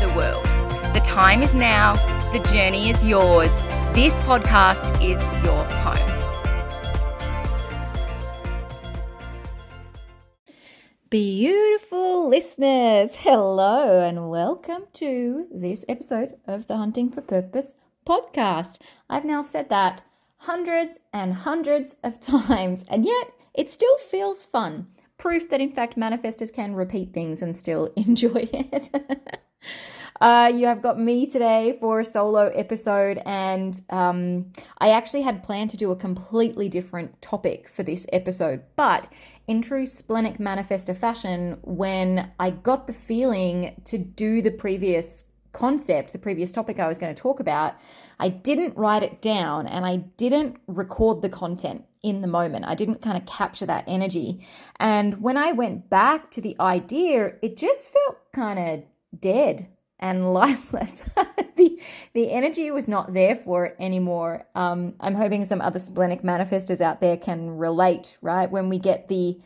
the world. The time is now, the journey is yours. This podcast is your home. Beautiful listeners, hello and welcome to this episode of the Hunting for Purpose podcast. I've now said that hundreds and hundreds of times, and yet it still feels fun. Proof that, in fact, manifestors can repeat things and still enjoy it. Uh, you have got me today for a solo episode, and um, I actually had planned to do a completely different topic for this episode. But in true splenic manifestor fashion, when I got the feeling to do the previous concept, the previous topic I was going to talk about, I didn't write it down and I didn't record the content in the moment. I didn't kind of capture that energy. And when I went back to the idea, it just felt kind of dead and lifeless. the the energy was not there for it anymore. Um, I'm hoping some other splenic manifestors out there can relate. Right when we get the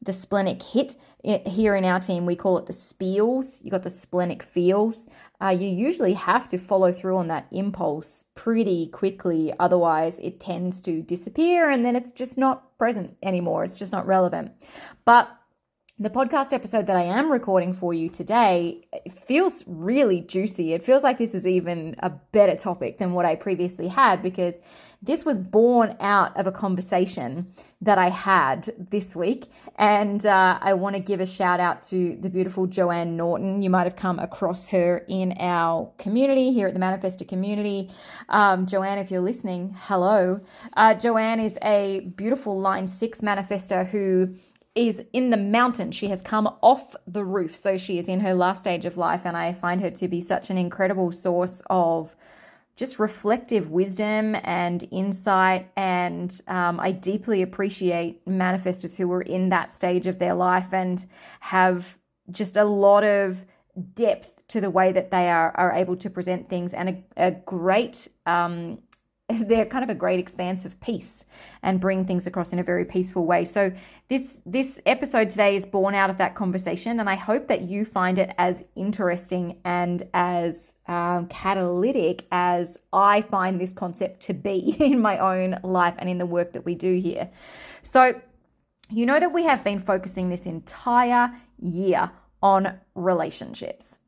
the splenic hit here in our team, we call it the spiels. You got the splenic feels. Uh, you usually have to follow through on that impulse pretty quickly, otherwise it tends to disappear and then it's just not present anymore. It's just not relevant. But the podcast episode that I am recording for you today feels really juicy. It feels like this is even a better topic than what I previously had because this was born out of a conversation that I had this week. And uh, I want to give a shout out to the beautiful Joanne Norton. You might have come across her in our community here at the Manifestor community. Um, Joanne, if you're listening, hello. Uh, Joanne is a beautiful line six manifester who is in the mountain. She has come off the roof. So she is in her last stage of life. And I find her to be such an incredible source of just reflective wisdom and insight. And um, I deeply appreciate manifestors who are in that stage of their life and have just a lot of depth to the way that they are, are able to present things and a, a great um, they're kind of a great expanse of peace and bring things across in a very peaceful way. So this this episode today is born out of that conversation, and I hope that you find it as interesting and as um, catalytic as I find this concept to be in my own life and in the work that we do here. So you know that we have been focusing this entire year on relationships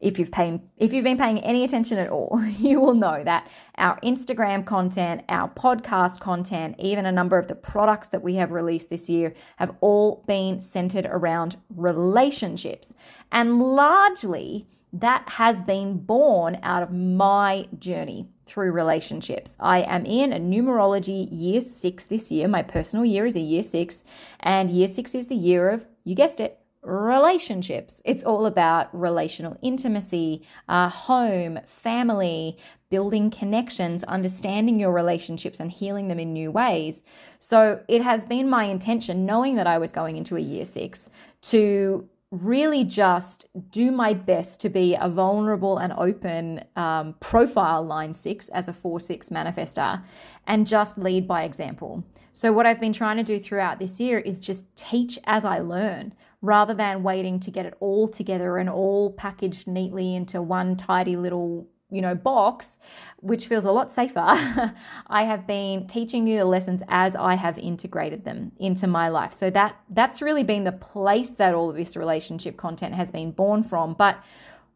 if you've paying if you've been paying any attention at all, you will know that our Instagram content, our podcast content, even a number of the products that we have released this year have all been centered around relationships. And largely that has been born out of my journey through relationships. I am in a numerology year 6 this year. My personal year is a year 6 and year 6 is the year of you guessed it, relationships. It's all about relational intimacy, uh, home, family, building connections, understanding your relationships, and healing them in new ways. So it has been my intention, knowing that I was going into a year six, to really just do my best to be a vulnerable and open um, profile line six as a four six manifester and just lead by example. So, what I've been trying to do throughout this year is just teach as I learn rather than waiting to get it all together and all packaged neatly into one tidy little you know box which feels a lot safer i have been teaching you the lessons as i have integrated them into my life so that that's really been the place that all of this relationship content has been born from but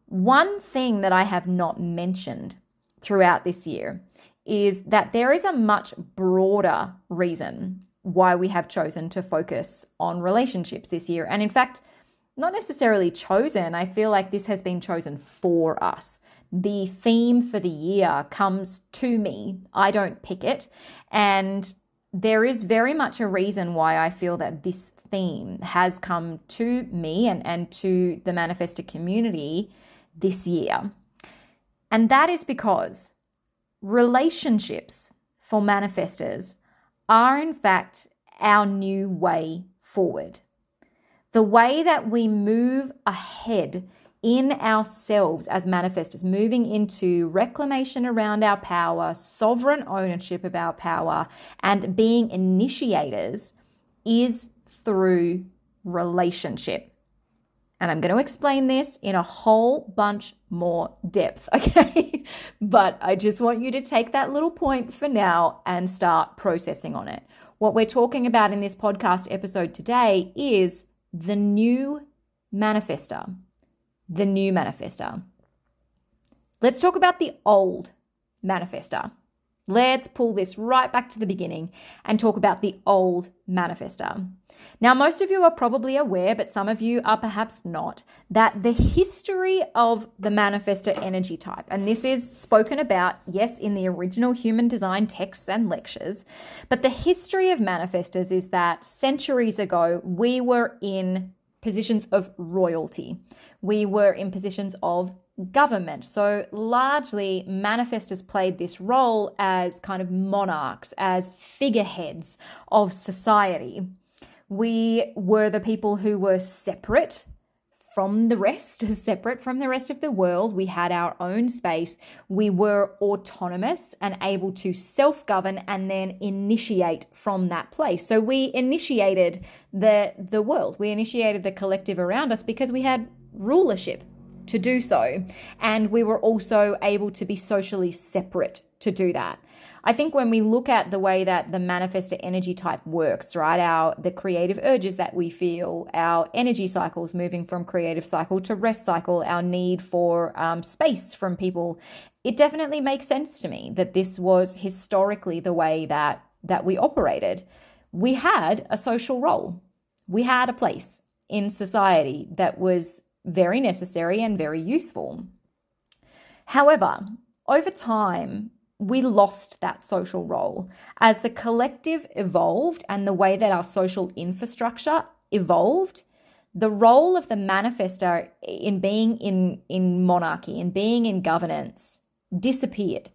one thing that i have not mentioned throughout this year is that there is a much broader reason why we have chosen to focus on relationships this year. And in fact, not necessarily chosen, I feel like this has been chosen for us. The theme for the year comes to me, I don't pick it. And there is very much a reason why I feel that this theme has come to me and, and to the Manifestor community this year. And that is because relationships for manifestors are, in fact, our new way forward. The way that we move ahead in ourselves as manifestors, moving into reclamation around our power, sovereign ownership of our power, and being initiators is through relationship. And I'm going to explain this in a whole bunch more depth, okay? but I just want you to take that little point for now and start processing on it. What we're talking about in this podcast episode today is the new manifester. The new manifester. Let's talk about the old manifester. Let's pull this right back to the beginning and talk about the old manifester. Now, most of you are probably aware, but some of you are perhaps not, that the history of the manifester energy type, and this is spoken about, yes, in the original human design texts and lectures, but the history of manifestors is that centuries ago we were in positions of royalty, we were in positions of government. So, largely, manifestors played this role as kind of monarchs, as figureheads of society. We were the people who were separate from the rest, separate from the rest of the world. We had our own space. We were autonomous and able to self govern and then initiate from that place. So we initiated the, the world, we initiated the collective around us because we had rulership to do so. And we were also able to be socially separate to do that. I think when we look at the way that the manifestor energy type works, right? Our the creative urges that we feel, our energy cycles moving from creative cycle to rest cycle, our need for um, space from people, it definitely makes sense to me that this was historically the way that that we operated. We had a social role. We had a place in society that was very necessary and very useful. However, over time, we lost that social role as the collective evolved and the way that our social infrastructure evolved the role of the manifestor in being in, in monarchy and being in governance disappeared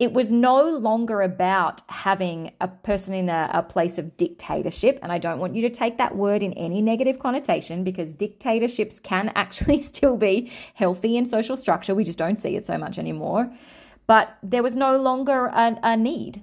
it was no longer about having a person in a, a, place of dictatorship. And I don't want you to take that word in any negative connotation because dictatorships can actually still be healthy in social structure. We just don't see it so much anymore. But there was no longer a, a need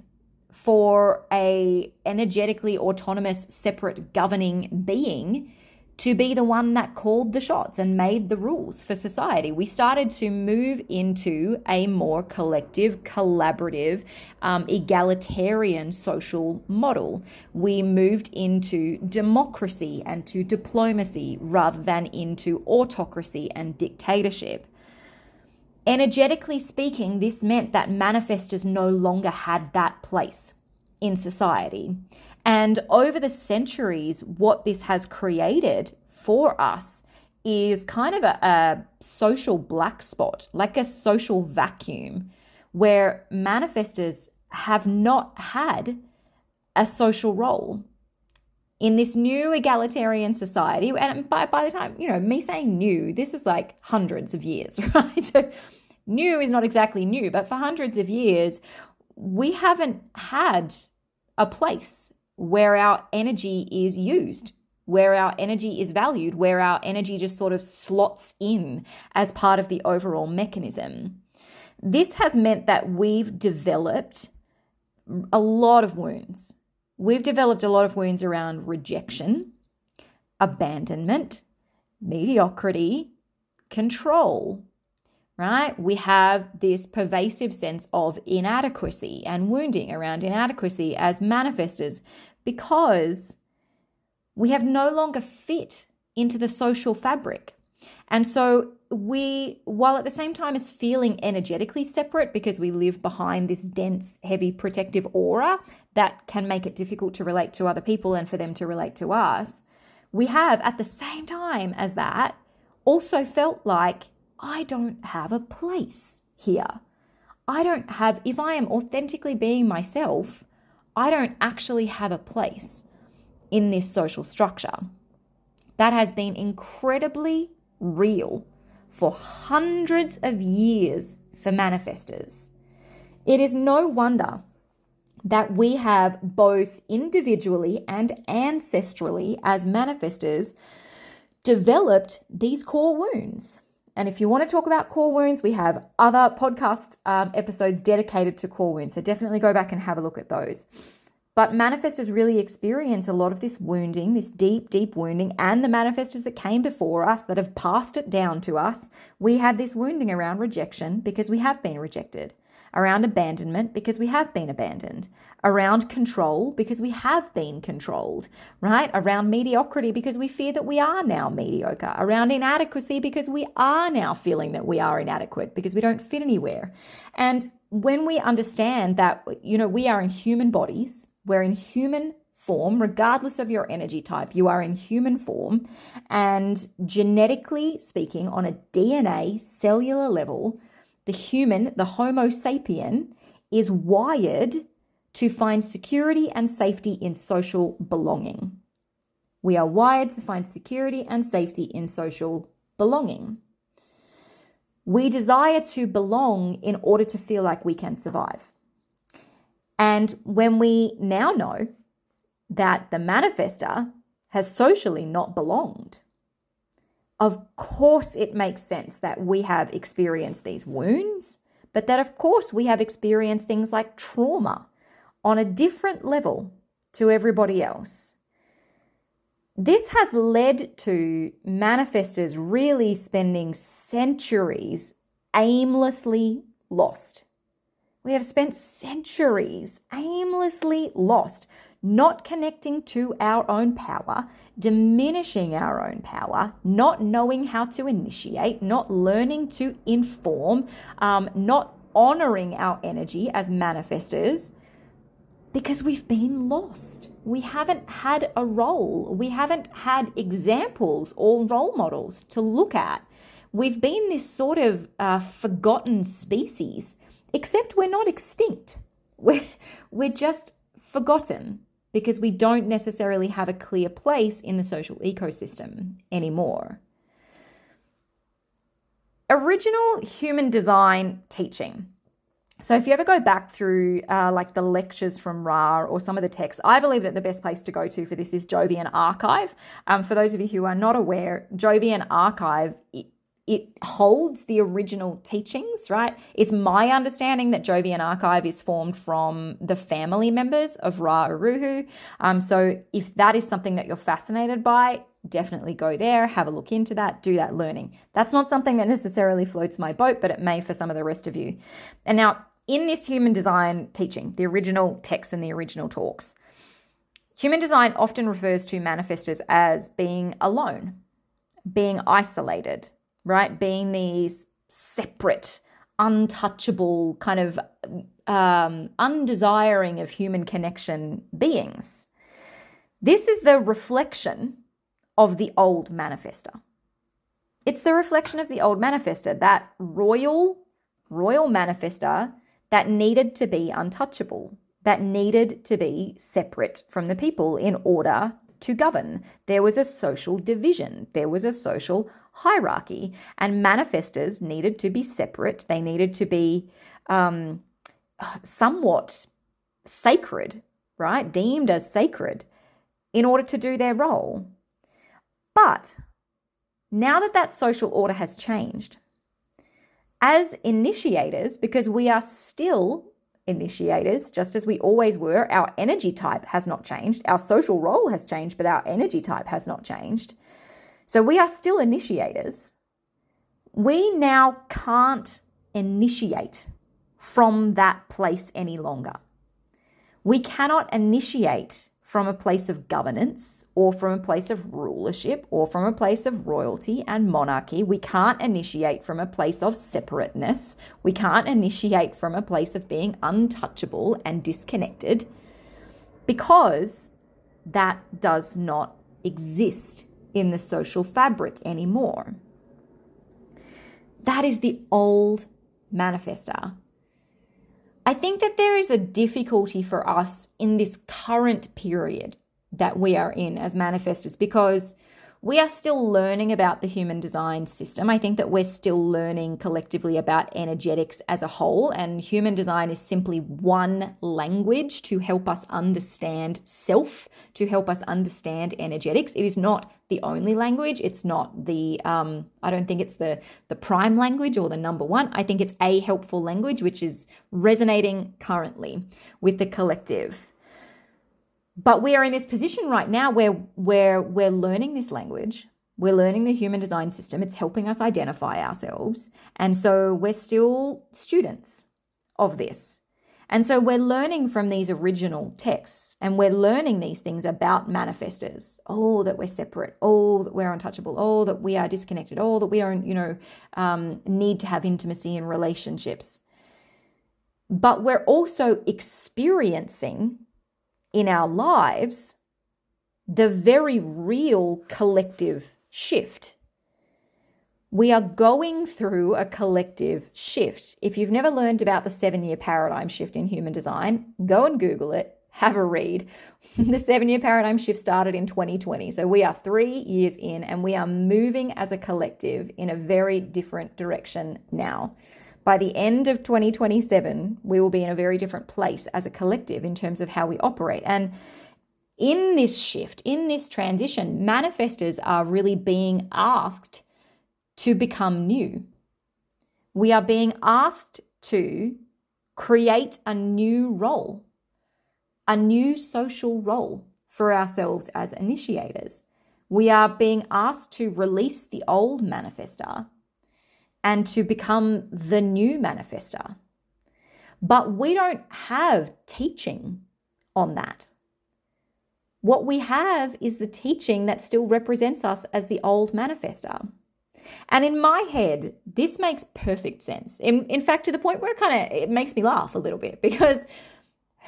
for a energetically autonomous, separate governing being to be the one that called the shots and made the rules for society. We started to move into a more collective, collaborative, um, egalitarian social model. We moved into democracy and to diplomacy rather than into autocracy and dictatorship. Energetically speaking, this meant that manifestors no longer had that place in society. And over the centuries, what this has created for us is kind of a, a social black spot, like a social vacuum, where manifestors have not had a social role in this new egalitarian society. And by, by the time, you know, me saying new, this is like hundreds of years, right? New is not exactly new, but for hundreds of years, we haven't had a place where our energy is used, where our energy is valued, where our energy just sort of slots in as part of the overall mechanism. This has meant that we've developed a lot of wounds. We've developed a lot of wounds around rejection, abandonment, mediocrity, control, right? We have this pervasive sense of inadequacy and wounding around inadequacy as manifestors because we have no longer fit into the social fabric. And so we, while at the same time as feeling energetically separate because we live behind this dense, heavy protective aura that can make it difficult to relate to other people and for them to relate to us, we have at the same time as that also felt like I don't have a place here. I don't have, if I am authentically being myself, I don't actually have a place in this social structure. That has been incredibly real for hundreds of years for manifestors. It is no wonder that we have both individually and ancestrally, as manifestors, developed these core wounds. And if you want to talk about core wounds, we have other podcast um, episodes dedicated to core wounds. So definitely go back and have a look at those. But manifestors really experience a lot of this wounding, this deep, deep wounding, and the manifestors that came before us that have passed it down to us. We have this wounding around rejection because we have been rejected, around abandonment because we have been abandoned, around control because we have been controlled, right? Around mediocrity because we fear that we are now mediocre, around inadequacy because we are now feeling that we are inadequate because we don't fit anywhere. And when we understand that, you know, we are in human bodies, we're in human form, regardless of your energy type, you are in human form. And genetically speaking, on a DNA cellular level, the human, the Homo sapien, is wired to find security and safety in social belonging. We are wired to find security and safety in social belonging. We desire to belong in order to feel like we can survive. And when we now know that the manifester has socially not belonged, of course it makes sense that we have experienced these wounds, but that of course we have experienced things like trauma on a different level to everybody else. This has led to manifestors really spending centuries aimlessly lost we have spent centuries aimlessly lost, not connecting to our own power, diminishing our own power, not knowing how to initiate, not learning to inform, um, not honoring our energy as manifestors because we've been lost. We haven't had a role, we haven't had examples or role models to look at. We've been this sort of uh, forgotten species Except we're not extinct. We're, we're just forgotten because we don't necessarily have a clear place in the social ecosystem anymore. Original human design teaching. So, if you ever go back through uh, like the lectures from Ra or some of the texts, I believe that the best place to go to for this is Jovian Archive. Um, for those of you who are not aware, Jovian Archive it holds the original teachings, right? It's my understanding that Jovian Archive is formed from the family members of Ra Uru Hu. Um, so if that is something that you're fascinated by, definitely go there, have a look into that, do that learning. That's not something that necessarily floats my boat, but it may for some of the rest of you. And now, in this human design teaching, the original text and the original talks, human design often refers to manifestors as being alone, being isolated right? Being these separate, untouchable, kind of um, undesiring of human connection beings. This is the reflection of the old manifester. It's the reflection of the old manifester, that royal, royal manifester that needed to be untouchable, that needed to be separate from the people in order to govern. There was a social division, there was a social hierarchy, and manifestors needed to be separate. They needed to be um, somewhat sacred, right? Deemed as sacred in order to do their role. But now that that social order has changed, as initiators, because we are still initiators, just as we always were, our energy type has not changed. Our social role has changed, but our energy type has not changed. So we are still initiators. We now can't initiate from that place any longer. We cannot initiate from a place of governance or from a place of rulership or from a place of royalty and monarchy. We can't initiate from a place of separateness. We can't initiate from a place of being untouchable and disconnected because that does not exist in the social fabric anymore. That is the old manifester. I think that there is a difficulty for us in this current period that we are in as manifestors because we are still learning about the human design system. I think that we're still learning collectively about energetics as a whole, and human design is simply one language to help us understand self, to help us understand energetics. It is not the only language. It's not the um, I don't think it's the the prime language or the number one. I think it's a helpful language which is resonating currently with the collective. But we are in this position right now where, where we're learning this language. We're learning the human design system. It's helping us identify ourselves. And so we're still students of this. And so we're learning from these original texts and we're learning these things about manifestors. Oh, that we're separate. Oh, that we're untouchable. Oh, that we are disconnected. Oh, that we are, you know, um, need to have intimacy in relationships. But we're also experiencing in our lives the very real collective shift. We are going through a collective shift. If you've never learned about the seven year paradigm shift in human design, go and Google it, have a read. the seven year paradigm shift started in 2020. So we are three years in and we are moving as a collective in a very different direction now. By the end of 2027, we will be in a very different place as a collective in terms of how we operate. And in this shift, in this transition, manifestors are really being asked to become new. We are being asked to create a new role, a new social role for ourselves as initiators. We are being asked to release the old manifestor and to become the new manifester. But we don't have teaching on that. What we have is the teaching that still represents us as the old manifester. And in my head, this makes perfect sense. In, in fact, to the point where it kind of it makes me laugh a little bit because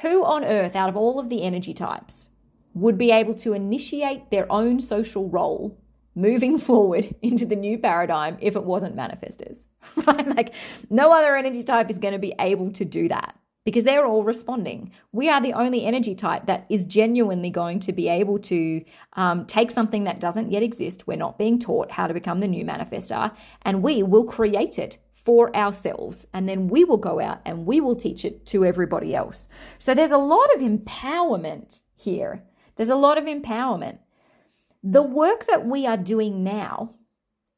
who on earth out of all of the energy types would be able to initiate their own social role moving forward into the new paradigm if it wasn't manifestors, right? Like no other energy type is going to be able to do that because they're all responding. We are the only energy type that is genuinely going to be able to um, take something that doesn't yet exist. We're not being taught how to become the new manifestor, and we will create it for ourselves. And then we will go out and we will teach it to everybody else. So there's a lot of empowerment here. There's a lot of empowerment the work that we are doing now,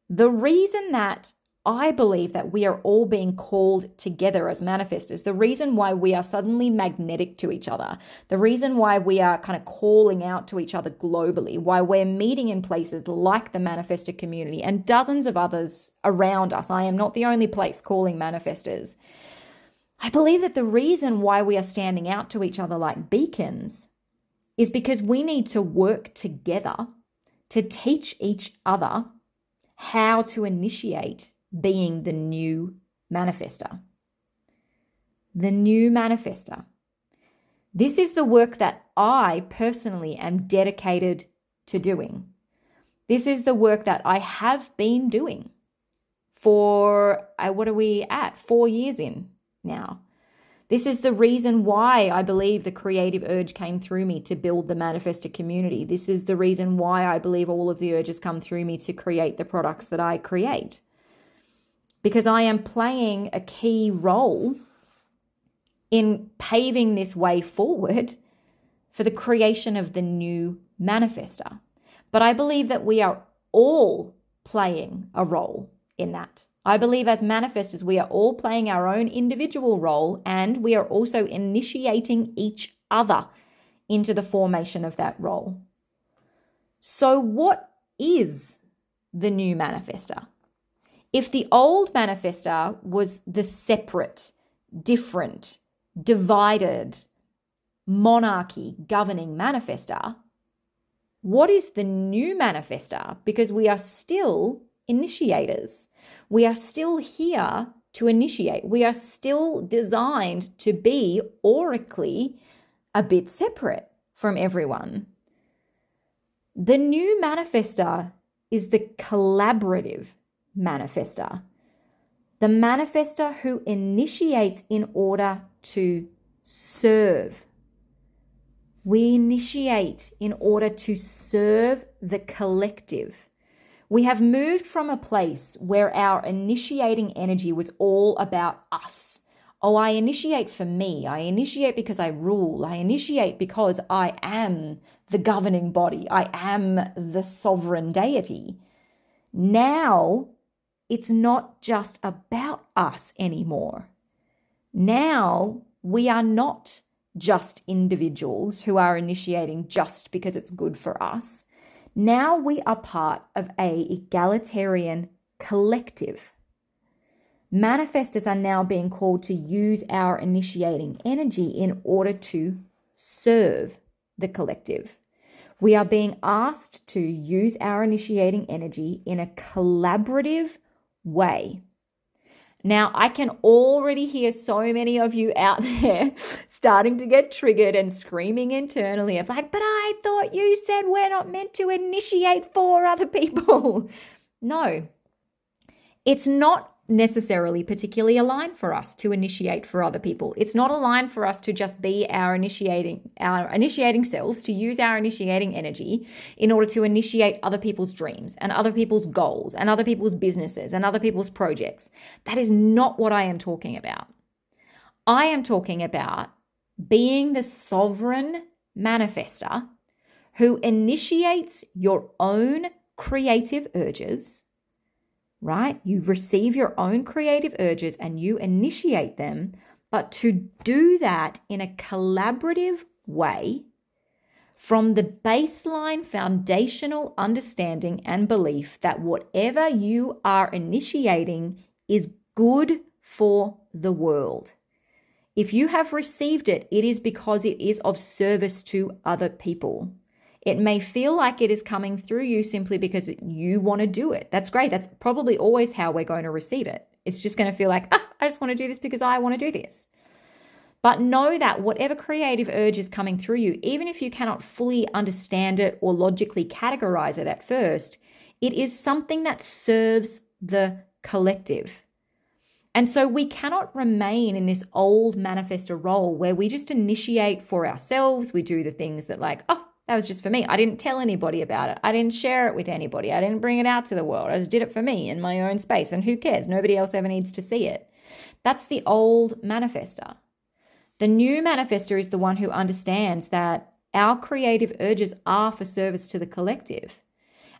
the reason that I believe that we are all being called together as manifestors. The reason why we are suddenly magnetic to each other, the reason why we are kind of calling out to each other globally, why we're meeting in places like the manifestor community and dozens of others around us. I am not the only place calling manifestors. I believe that the reason why we are standing out to each other like beacons is because we need to work together to teach each other how to initiate being the new manifester. The new manifester. This is the work that I personally am dedicated to doing. This is the work that I have been doing for, uh, what are we at? Four years in now. This is the reason why I believe the creative urge came through me to build the manifestor community. This is the reason why I believe all of the urges come through me to create the products that I create. Because I am playing a key role in paving this way forward for the creation of the new manifestor. But I believe that we are all playing a role in that. I believe as manifestors, we are all playing our own individual role and we are also initiating each other into the formation of that role. So, what is the new manifester? If the old manifester was the separate, different, divided, monarchy governing manifester, what is the new manifester? Because we are still initiators. We are still here to initiate. We are still designed to be aurically a bit separate from everyone. The new manifester is the collaborative manifester, the manifester who initiates in order to serve. We initiate in order to serve the collective. We have moved from a place where our initiating energy was all about us. Oh, I initiate for me. I initiate because I rule. I initiate because I am the governing body. I am the sovereign deity. Now, it's not just about us anymore. Now, we are not just individuals who are initiating just because it's good for us. Now we are part of a egalitarian collective. Manifestors are now being called to use our initiating energy in order to serve the collective. We are being asked to use our initiating energy in a collaborative way. Now, I can already hear so many of you out there starting to get triggered and screaming internally of like, but I thought you said we're not meant to initiate for other people. no, it's not necessarily particularly aligned for us to initiate for other people. It's not aligned for us to just be our initiating our initiating selves to use our initiating energy in order to initiate other people's dreams and other people's goals and other people's businesses and other people's projects. That is not what I am talking about. I am talking about being the sovereign manifester who initiates your own creative urges right? You receive your own creative urges and you initiate them, but to do that in a collaborative way from the baseline foundational understanding and belief that whatever you are initiating is good for the world. If you have received it, it is because it is of service to other people. It may feel like it is coming through you simply because you want to do it. That's great. That's probably always how we're going to receive it. It's just going to feel like, ah, I just want to do this because I want to do this. But know that whatever creative urge is coming through you, even if you cannot fully understand it or logically categorize it at first, it is something that serves the collective. And so we cannot remain in this old manifestor role where we just initiate for ourselves. We do the things that, like, oh, that was just for me. I didn't tell anybody about it. I didn't share it with anybody. I didn't bring it out to the world. I just did it for me in my own space. And who cares? Nobody else ever needs to see it. That's the old manifester. The new manifester is the one who understands that our creative urges are for service to the collective.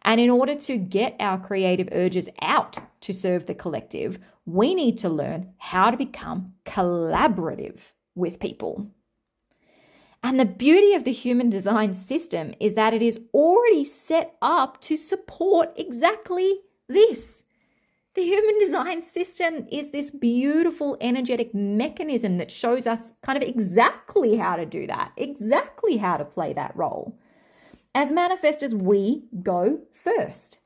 And in order to get our creative urges out to serve the collective, we need to learn how to become collaborative with people. And the beauty of the human design system is that it is already set up to support exactly this. The human design system is this beautiful energetic mechanism that shows us kind of exactly how to do that, exactly how to play that role. As manifestors, we go first.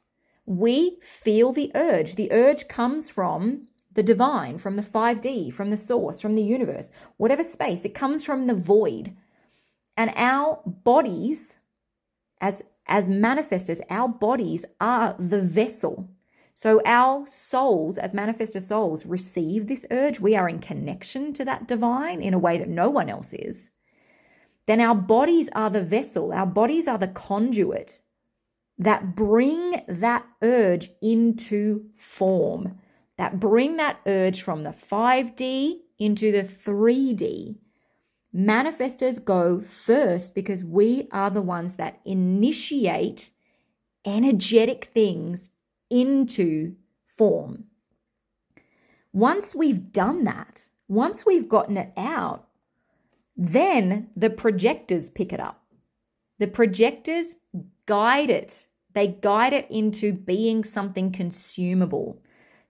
We feel the urge. The urge comes from the divine, from the 5D, from the source, from the universe, whatever space. It comes from the void. And our bodies, as, as manifestors, our bodies are the vessel. So our souls, as manifestor souls, receive this urge. We are in connection to that divine in a way that no one else is. Then our bodies are the vessel, our bodies are the conduit that bring that urge into form, that bring that urge from the 5D into the 3D Manifestors go first because we are the ones that initiate energetic things into form. Once we've done that, once we've gotten it out, then the projectors pick it up. The projectors guide it. They guide it into being something consumable.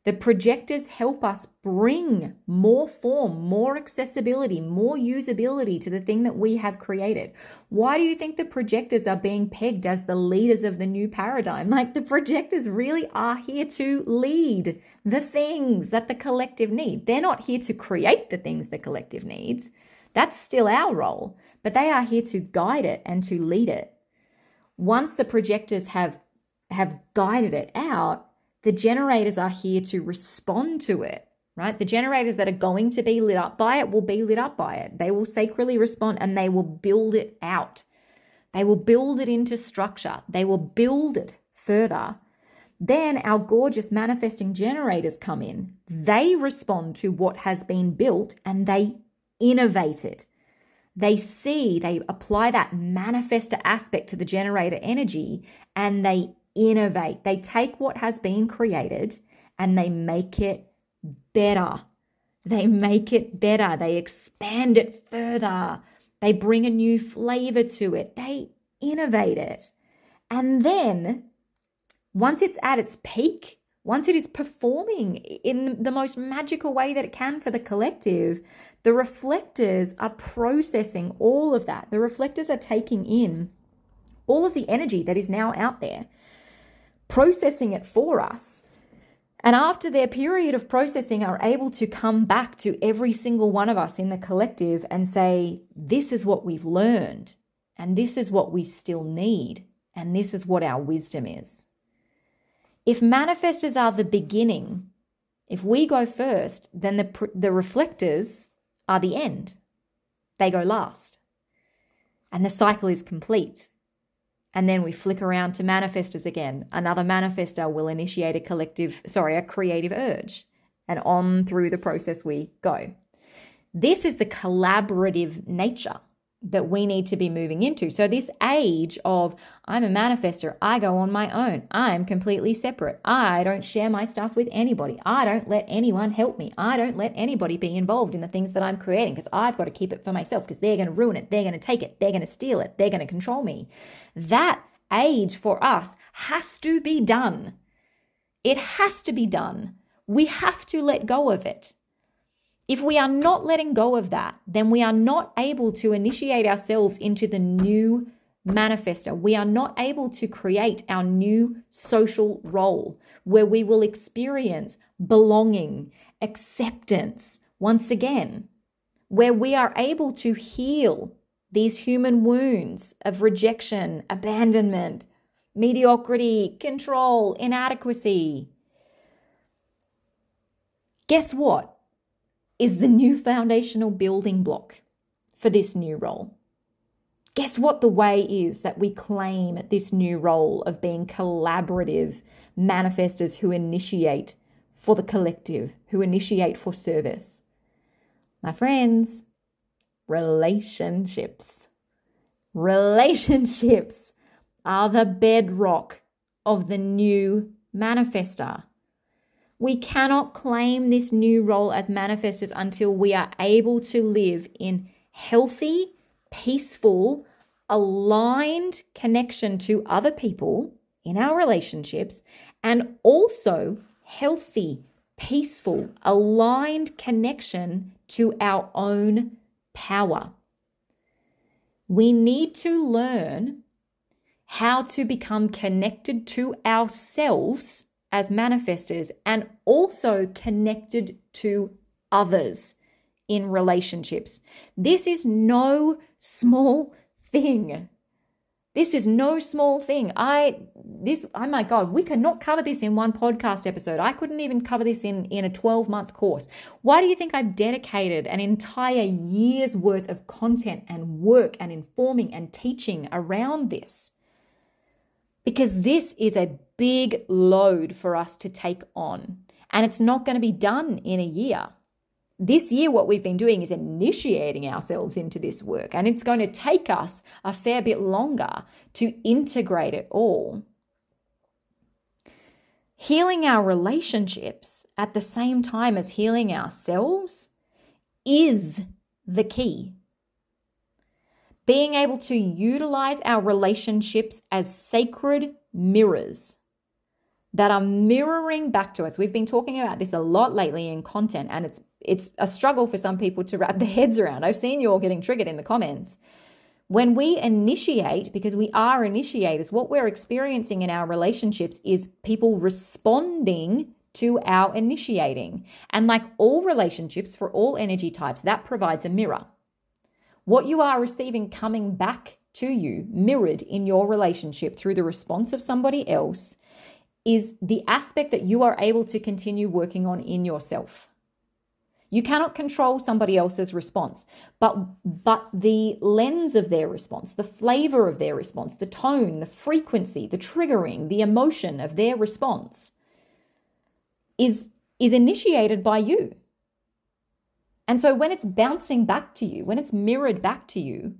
The projectors help us bring more form, more accessibility, more usability to the thing that we have created. Why do you think the projectors are being pegged as the leaders of the new paradigm? Like the projectors really are here to lead the things that the collective need. They're not here to create the things the collective needs. That's still our role, but they are here to guide it and to lead it. Once the projectors have have guided it out, the generators are here to respond to it, right? The generators that are going to be lit up by it will be lit up by it. They will sacrally respond and they will build it out. They will build it into structure. They will build it further. Then our gorgeous manifesting generators come in. They respond to what has been built and they innovate it. They see, they apply that manifestor aspect to the generator energy and they innovate. They take what has been created and they make it better. They make it better. They expand it further. They bring a new flavor to it. They innovate it. And then once it's at its peak, once it is performing in the most magical way that it can for the collective, the reflectors are processing all of that. The reflectors are taking in all of the energy that is now out there processing it for us. And after their period of processing, are able to come back to every single one of us in the collective and say, This is what we've learned, and this is what we still need, and this is what our wisdom is. If manifestors are the beginning, if we go first, then the, the reflectors are the end. They go last. And the cycle is complete and then we flick around to manifestors again. Another manifestor will initiate a collective, sorry, a creative urge, and on through the process we go. This is the collaborative nature that we need to be moving into. So, this age of I'm a manifester, I go on my own, I'm completely separate, I don't share my stuff with anybody, I don't let anyone help me, I don't let anybody be involved in the things that I'm creating because I've got to keep it for myself because they're going to ruin it, they're going to take it, they're going to steal it, they're going to control me. That age for us has to be done. It has to be done. We have to let go of it. If we are not letting go of that, then we are not able to initiate ourselves into the new manifester. We are not able to create our new social role where we will experience belonging, acceptance once again, where we are able to heal these human wounds of rejection, abandonment, mediocrity, control, inadequacy. Guess what? Is the new foundational building block for this new role. Guess what the way is that we claim this new role of being collaborative manifestors who initiate for the collective, who initiate for service? My friends, relationships. Relationships are the bedrock of the new manifester. We cannot claim this new role as manifestors until we are able to live in healthy, peaceful, aligned connection to other people in our relationships and also healthy, peaceful, aligned connection to our own power. We need to learn how to become connected to ourselves as manifestors and also connected to others in relationships. This is no small thing. This is no small thing. I this oh my god, we cannot cover this in one podcast episode. I couldn't even cover this in in a 12-month course. Why do you think I've dedicated an entire year's worth of content and work and informing and teaching around this? because this is a big load for us to take on. And it's not going to be done in a year. This year, what we've been doing is initiating ourselves into this work, and it's going to take us a fair bit longer to integrate it all. Healing our relationships at the same time as healing ourselves is the key being able to utilize our relationships as sacred mirrors. That are mirroring back to us. We've been talking about this a lot lately in content, and it's it's a struggle for some people to wrap their heads around. I've seen you all getting triggered in the comments. When we initiate, because we are initiators, what we're experiencing in our relationships is people responding to our initiating. And like all relationships for all energy types, that provides a mirror. What you are receiving coming back to you, mirrored in your relationship through the response of somebody else, is the aspect that you are able to continue working on in yourself. You cannot control somebody else's response, but, but the lens of their response, the flavor of their response, the tone, the frequency, the triggering, the emotion of their response is, is initiated by you. And so when it's bouncing back to you, when it's mirrored back to you,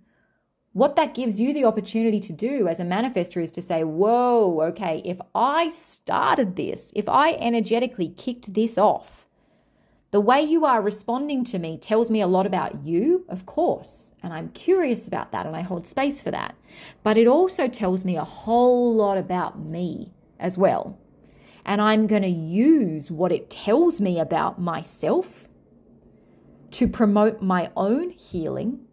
what that gives you the opportunity to do as a manifestor is to say, whoa, okay, if I started this, if I energetically kicked this off, the way you are responding to me tells me a lot about you, of course, and I'm curious about that and I hold space for that. But it also tells me a whole lot about me as well. And I'm going to use what it tells me about myself to promote my own healing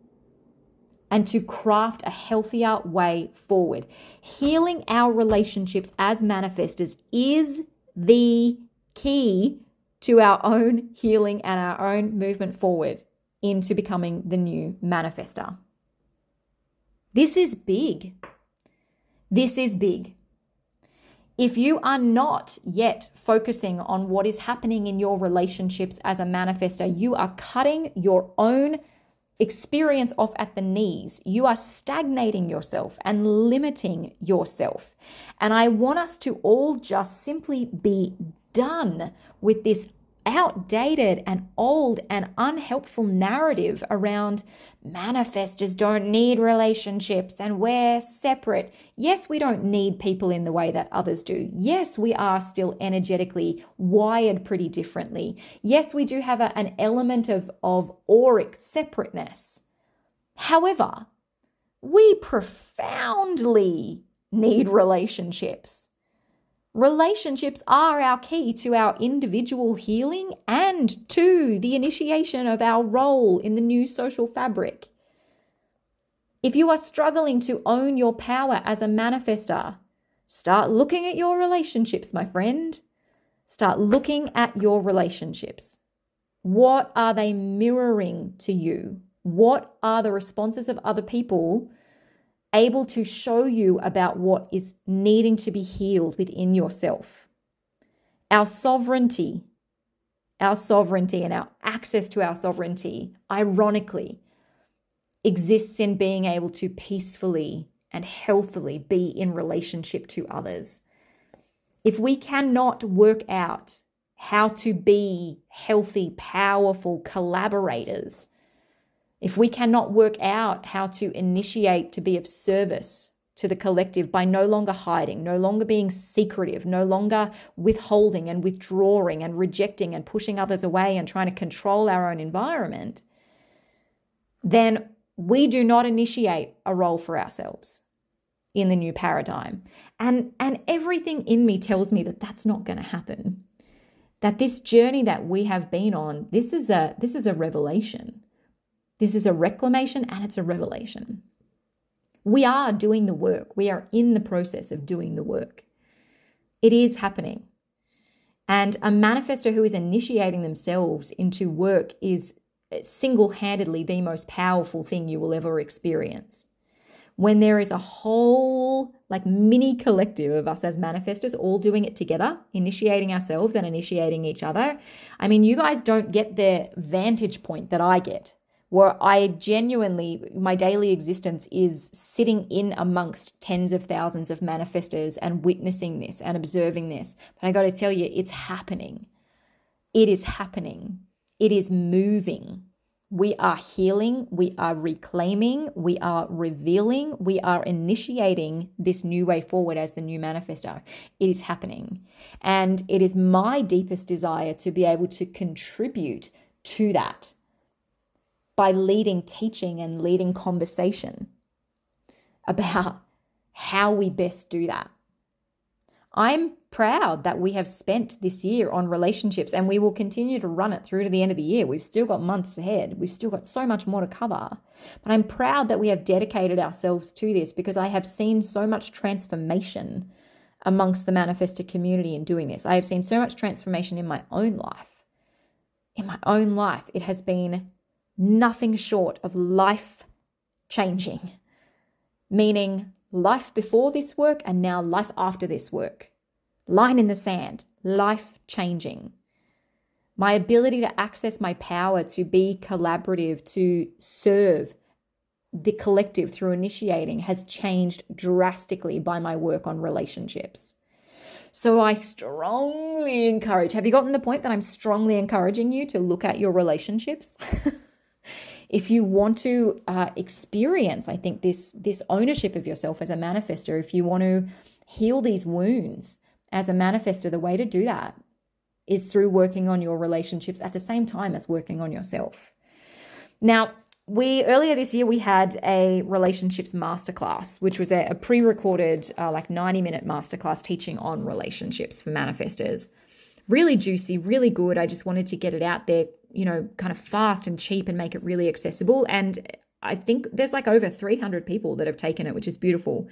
and to craft a healthier way forward. Healing our relationships as manifestors is the key to our own healing and our own movement forward into becoming the new manifestor. This is big. This is big. If you are not yet focusing on what is happening in your relationships as a manifestor, you are cutting your own experience off at the knees. You are stagnating yourself and limiting yourself. And I want us to all just simply be done with this outdated and old and unhelpful narrative around manifestors don't need relationships and we're separate. Yes, we don't need people in the way that others do. Yes, we are still energetically wired pretty differently. Yes, we do have a, an element of, of auric separateness. However, we profoundly need relationships. Relationships are our key to our individual healing and to the initiation of our role in the new social fabric. If you are struggling to own your power as a manifestor, start looking at your relationships, my friend. Start looking at your relationships. What are they mirroring to you? What are the responses of other people able to show you about what is needing to be healed within yourself. Our sovereignty, our sovereignty and our access to our sovereignty, ironically, exists in being able to peacefully and healthily be in relationship to others. If we cannot work out how to be healthy, powerful collaborators, if we cannot work out how to initiate to be of service to the collective by no longer hiding, no longer being secretive, no longer withholding and withdrawing and rejecting and pushing others away and trying to control our own environment, then we do not initiate a role for ourselves in the new paradigm. And and everything in me tells me that that's not going to happen. That this journey that we have been on, this is a this is a revelation. This is a reclamation and it's a revelation. We are doing the work. We are in the process of doing the work. It is happening. And a manifestor who is initiating themselves into work is single handedly the most powerful thing you will ever experience. When there is a whole, like mini collective of us as manifestors all doing it together, initiating ourselves and initiating each other. I mean, you guys don't get the vantage point that I get where I genuinely, my daily existence is sitting in amongst tens of thousands of manifestors and witnessing this and observing this. But I got to tell you, it's happening. It is happening. It is moving. We are healing, we are reclaiming, we are revealing, we are initiating this new way forward as the new manifestor. It is happening. And it is my deepest desire to be able to contribute to that by leading teaching and leading conversation about how we best do that. I'm proud that we have spent this year on relationships and we will continue to run it through to the end of the year. We've still got months ahead. We've still got so much more to cover. But I'm proud that we have dedicated ourselves to this because I have seen so much transformation amongst the manifestor community in doing this. I have seen so much transformation in my own life. In my own life, it has been nothing short of life changing, meaning life before this work and now life after this work. Line in the sand, life changing. My ability to access my power to be collaborative, to serve the collective through initiating has changed drastically by my work on relationships. So I strongly encourage, have you gotten the point that I'm strongly encouraging you to look at your relationships? if you want to uh, experience, I think this this ownership of yourself as a manifestor, if you want to heal these wounds as a manifestor, the way to do that is through working on your relationships at the same time as working on yourself. Now, we earlier this year we had a relationships masterclass, which was a, a pre-recorded uh, like 90 minute masterclass teaching on relationships for manifestors. Really juicy, really good. I just wanted to get it out there you know, kind of fast and cheap and make it really accessible. And I think there's like over 300 people that have taken it, which is beautiful.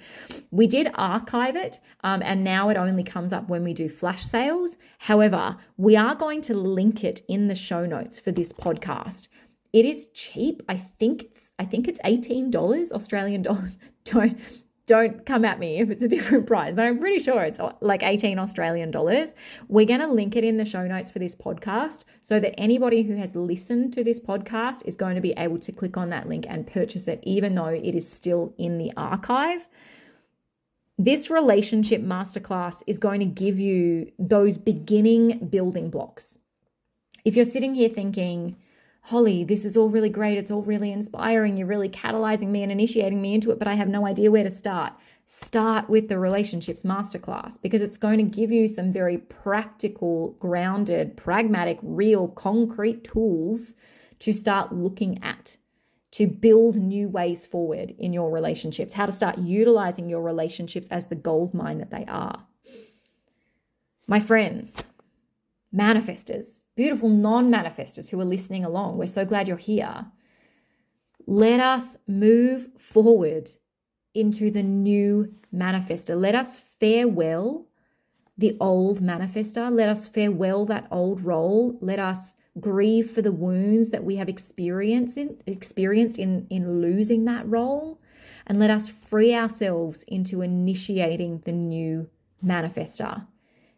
We did archive it, um, and now it only comes up when we do flash sales. However, we are going to link it in the show notes for this podcast. It is cheap. I think it's I think it's eighteen dollars Australian dollars. Don't don't come at me if it's a different price, but I'm pretty sure it's like 18 Australian dollars. We're going to link it in the show notes for this podcast so that anybody who has listened to this podcast is going to be able to click on that link and purchase it, even though it is still in the archive. This relationship masterclass is going to give you those beginning building blocks. If you're sitting here thinking, Holly, this is all really great. It's all really inspiring. You're really catalyzing me and initiating me into it, but I have no idea where to start. Start with the relationships masterclass because it's going to give you some very practical, grounded, pragmatic, real, concrete tools to start looking at to build new ways forward in your relationships, how to start utilizing your relationships as the gold mine that they are. My friends, manifestors, beautiful non manifestors who are listening along. We're so glad you're here. Let us move forward into the new manifestor. Let us farewell the old manifestor. Let us farewell that old role. Let us grieve for the wounds that we have experienced in, experienced in, in losing that role. And let us free ourselves into initiating the new manifestor.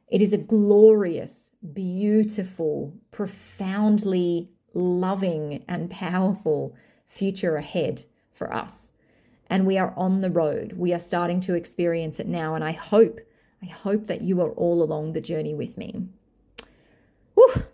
It is a glorious, beautiful, profoundly loving, and powerful future ahead for us. And we are on the road. We are starting to experience it now. And I hope, I hope that you are all along the journey with me. Whew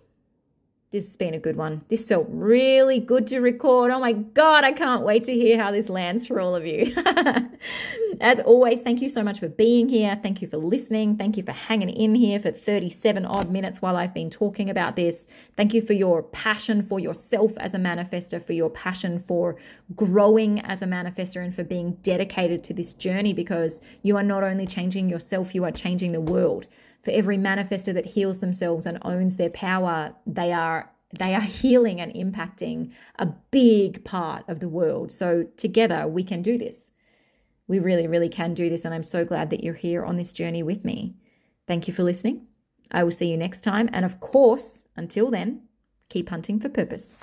this has been a good one. This felt really good to record. Oh my God, I can't wait to hear how this lands for all of you. As always, thank you so much for being here. Thank you for listening. Thank you for hanging in here for 37 odd minutes while I've been talking about this. Thank you for your passion for yourself as a manifestor, for your passion for growing as a manifestor, and for being dedicated to this journey because you are not only changing yourself, you are changing the world for every manifestor that heals themselves and owns their power, they are they are healing and impacting a big part of the world. So together we can do this. We really, really can do this. And I'm so glad that you're here on this journey with me. Thank you for listening. I will see you next time. And of course, until then, keep hunting for purpose.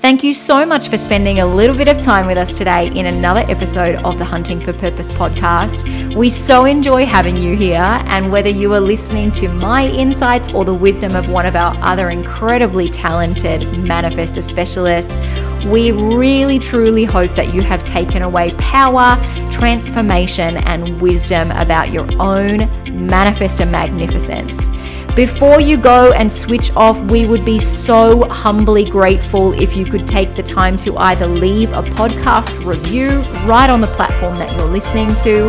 Thank you so much for spending a little bit of time with us today in another episode of the Hunting for Purpose podcast. We so enjoy having you here, and whether you are listening to my insights or the wisdom of one of our other incredibly talented manifestor specialists, we really truly hope that you have taken away power, transformation, and wisdom about your own manifestor magnificence. Before you go and switch off, we would be so humbly grateful if you could take the time to either leave a podcast review right on the platform that you're listening to